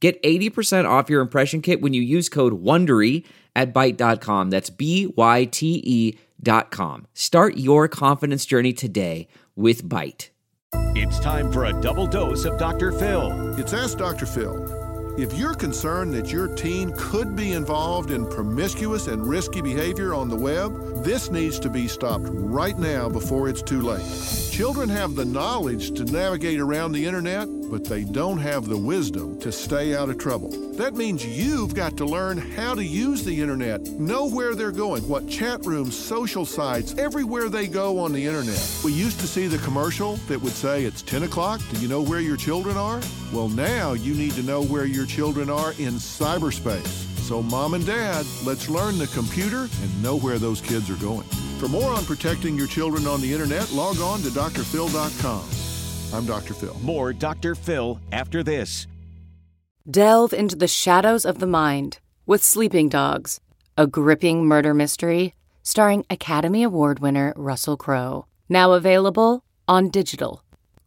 Get 80% off your impression kit when you use code WONDERY at Byte.com. That's B-Y-T-E dot com. Start your confidence journey today with Byte. It's time for a double dose of Dr. Phil. It's Ask Dr. Phil. If you're concerned that your teen could be involved in promiscuous and risky behavior on the web, this needs to be stopped right now before it's too late. Children have the knowledge to navigate around the internet, but they don't have the wisdom to stay out of trouble. That means you've got to learn how to use the internet, know where they're going, what chat rooms, social sites, everywhere they go on the internet. We used to see the commercial that would say, It's 10 o'clock, do you know where your children are? Well, now you need to know where your children are in cyberspace. So, mom and dad, let's learn the computer and know where those kids are going. For more on protecting your children on the internet, log on to drphil.com. I'm Dr. Phil. More Dr. Phil after this. Delve into the shadows of the mind with Sleeping Dogs, a gripping murder mystery starring Academy Award winner Russell Crowe. Now available on digital.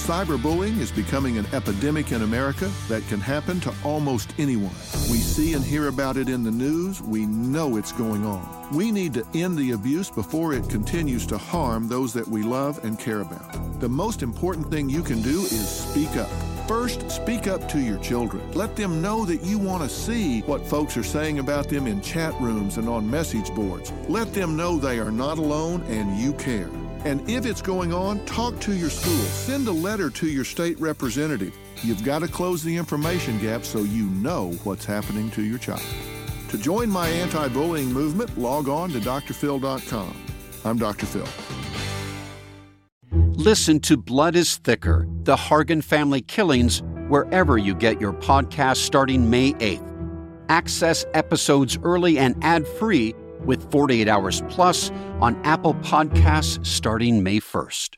Cyberbullying is becoming an epidemic in America that can happen to almost anyone. We see and hear about it in the news. We know it's going on. We need to end the abuse before it continues to harm those that we love and care about. The most important thing you can do is speak up. First, speak up to your children. Let them know that you want to see what folks are saying about them in chat rooms and on message boards. Let them know they are not alone and you care. And if it's going on, talk to your school. Send a letter to your state representative. You've got to close the information gap so you know what's happening to your child. To join my anti bullying movement, log on to drphil.com. I'm Dr. Phil. Listen to Blood is Thicker The Hargan Family Killings wherever you get your podcast starting May 8th. Access episodes early and ad free with 48 Hours Plus on Apple Podcasts starting May 1st.